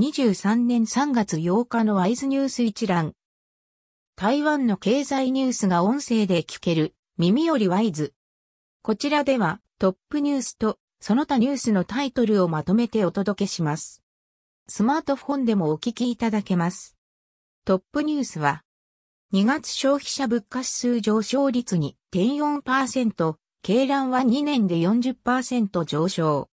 2023年3月8日のワイズニュース一覧。台湾の経済ニュースが音声で聞ける耳よりワイズ。こちらではトップニュースとその他ニュースのタイトルをまとめてお届けします。スマートフォンでもお聞きいただけます。トップニュースは2月消費者物価指数上昇率に1.4%、経乱は2年で40%上昇。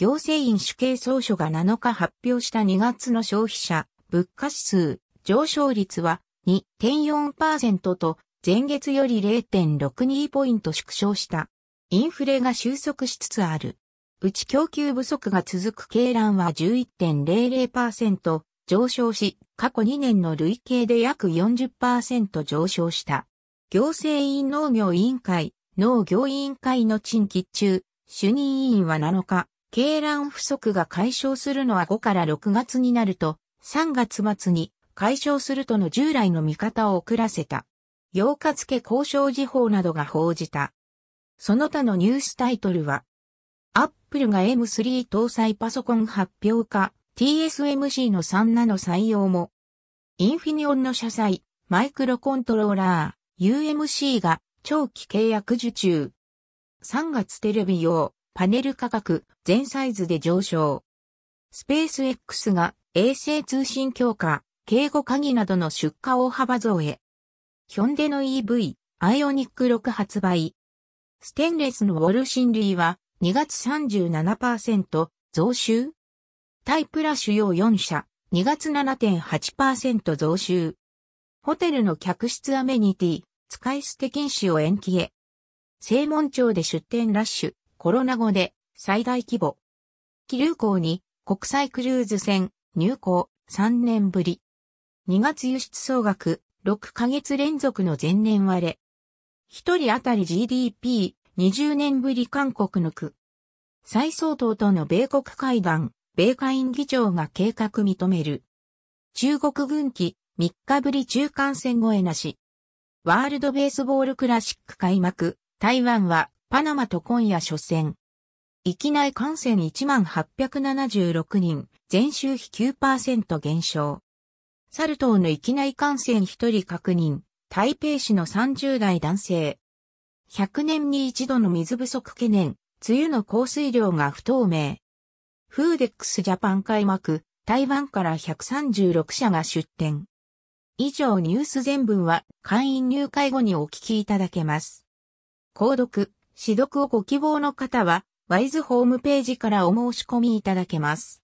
行政院主計総書が7日発表した2月の消費者物価指数上昇率は2.4%と前月より0.62ポイント縮小した。インフレが収束しつつある。うち供給不足が続く経乱は11.00%上昇し、過去2年の累計で約40%上昇した。行政院農業委員会、農業委員会の陳吉中、主任委員は7日、鶏卵不足が解消するのは5から6月になると、3月末に解消するとの従来の見方を遅らせた。8日付交渉時報などが報じた。その他のニュースタイトルは、アップルが M3 搭載パソコン発表か、TSMC の3ナノ採用も、インフィニオンの車載、マイクロコントローラー、UMC が長期契約受注。3月テレビ用、パネル価格、全サイズで上昇。スペース X が衛星通信強化、警護鍵などの出荷大幅増へ。ヒョンデの EV、アイオニック6発売。ステンレスのウォルシンリーは2月37%増収タイプラ主要4社、2月7.8%増収。ホテルの客室アメニティ、使い捨て禁止を延期へ。正門町で出店ラッシュ。コロナ後で最大規模。気流港に国際クルーズ船入港3年ぶり。2月輸出総額6ヶ月連続の前年割れ。一人当たり GDP20 年ぶり韓国抜く。再総統との米国会談、米下院議長が計画認める。中国軍機3日ぶり中間戦超えなし。ワールドベースボールクラシック開幕。台湾はパナマと今夜初戦。域内感染1876人、前週比9%減少。サル痘の域内感染1人確認、台北市の30代男性。100年に一度の水不足懸念、梅雨の降水量が不透明。フーデックスジャパン開幕、台湾から136社が出展。以上ニュース全文は会員入会後にお聞きいただけます。購読。指読をご希望の方は、ワイズホームページからお申し込みいただけます。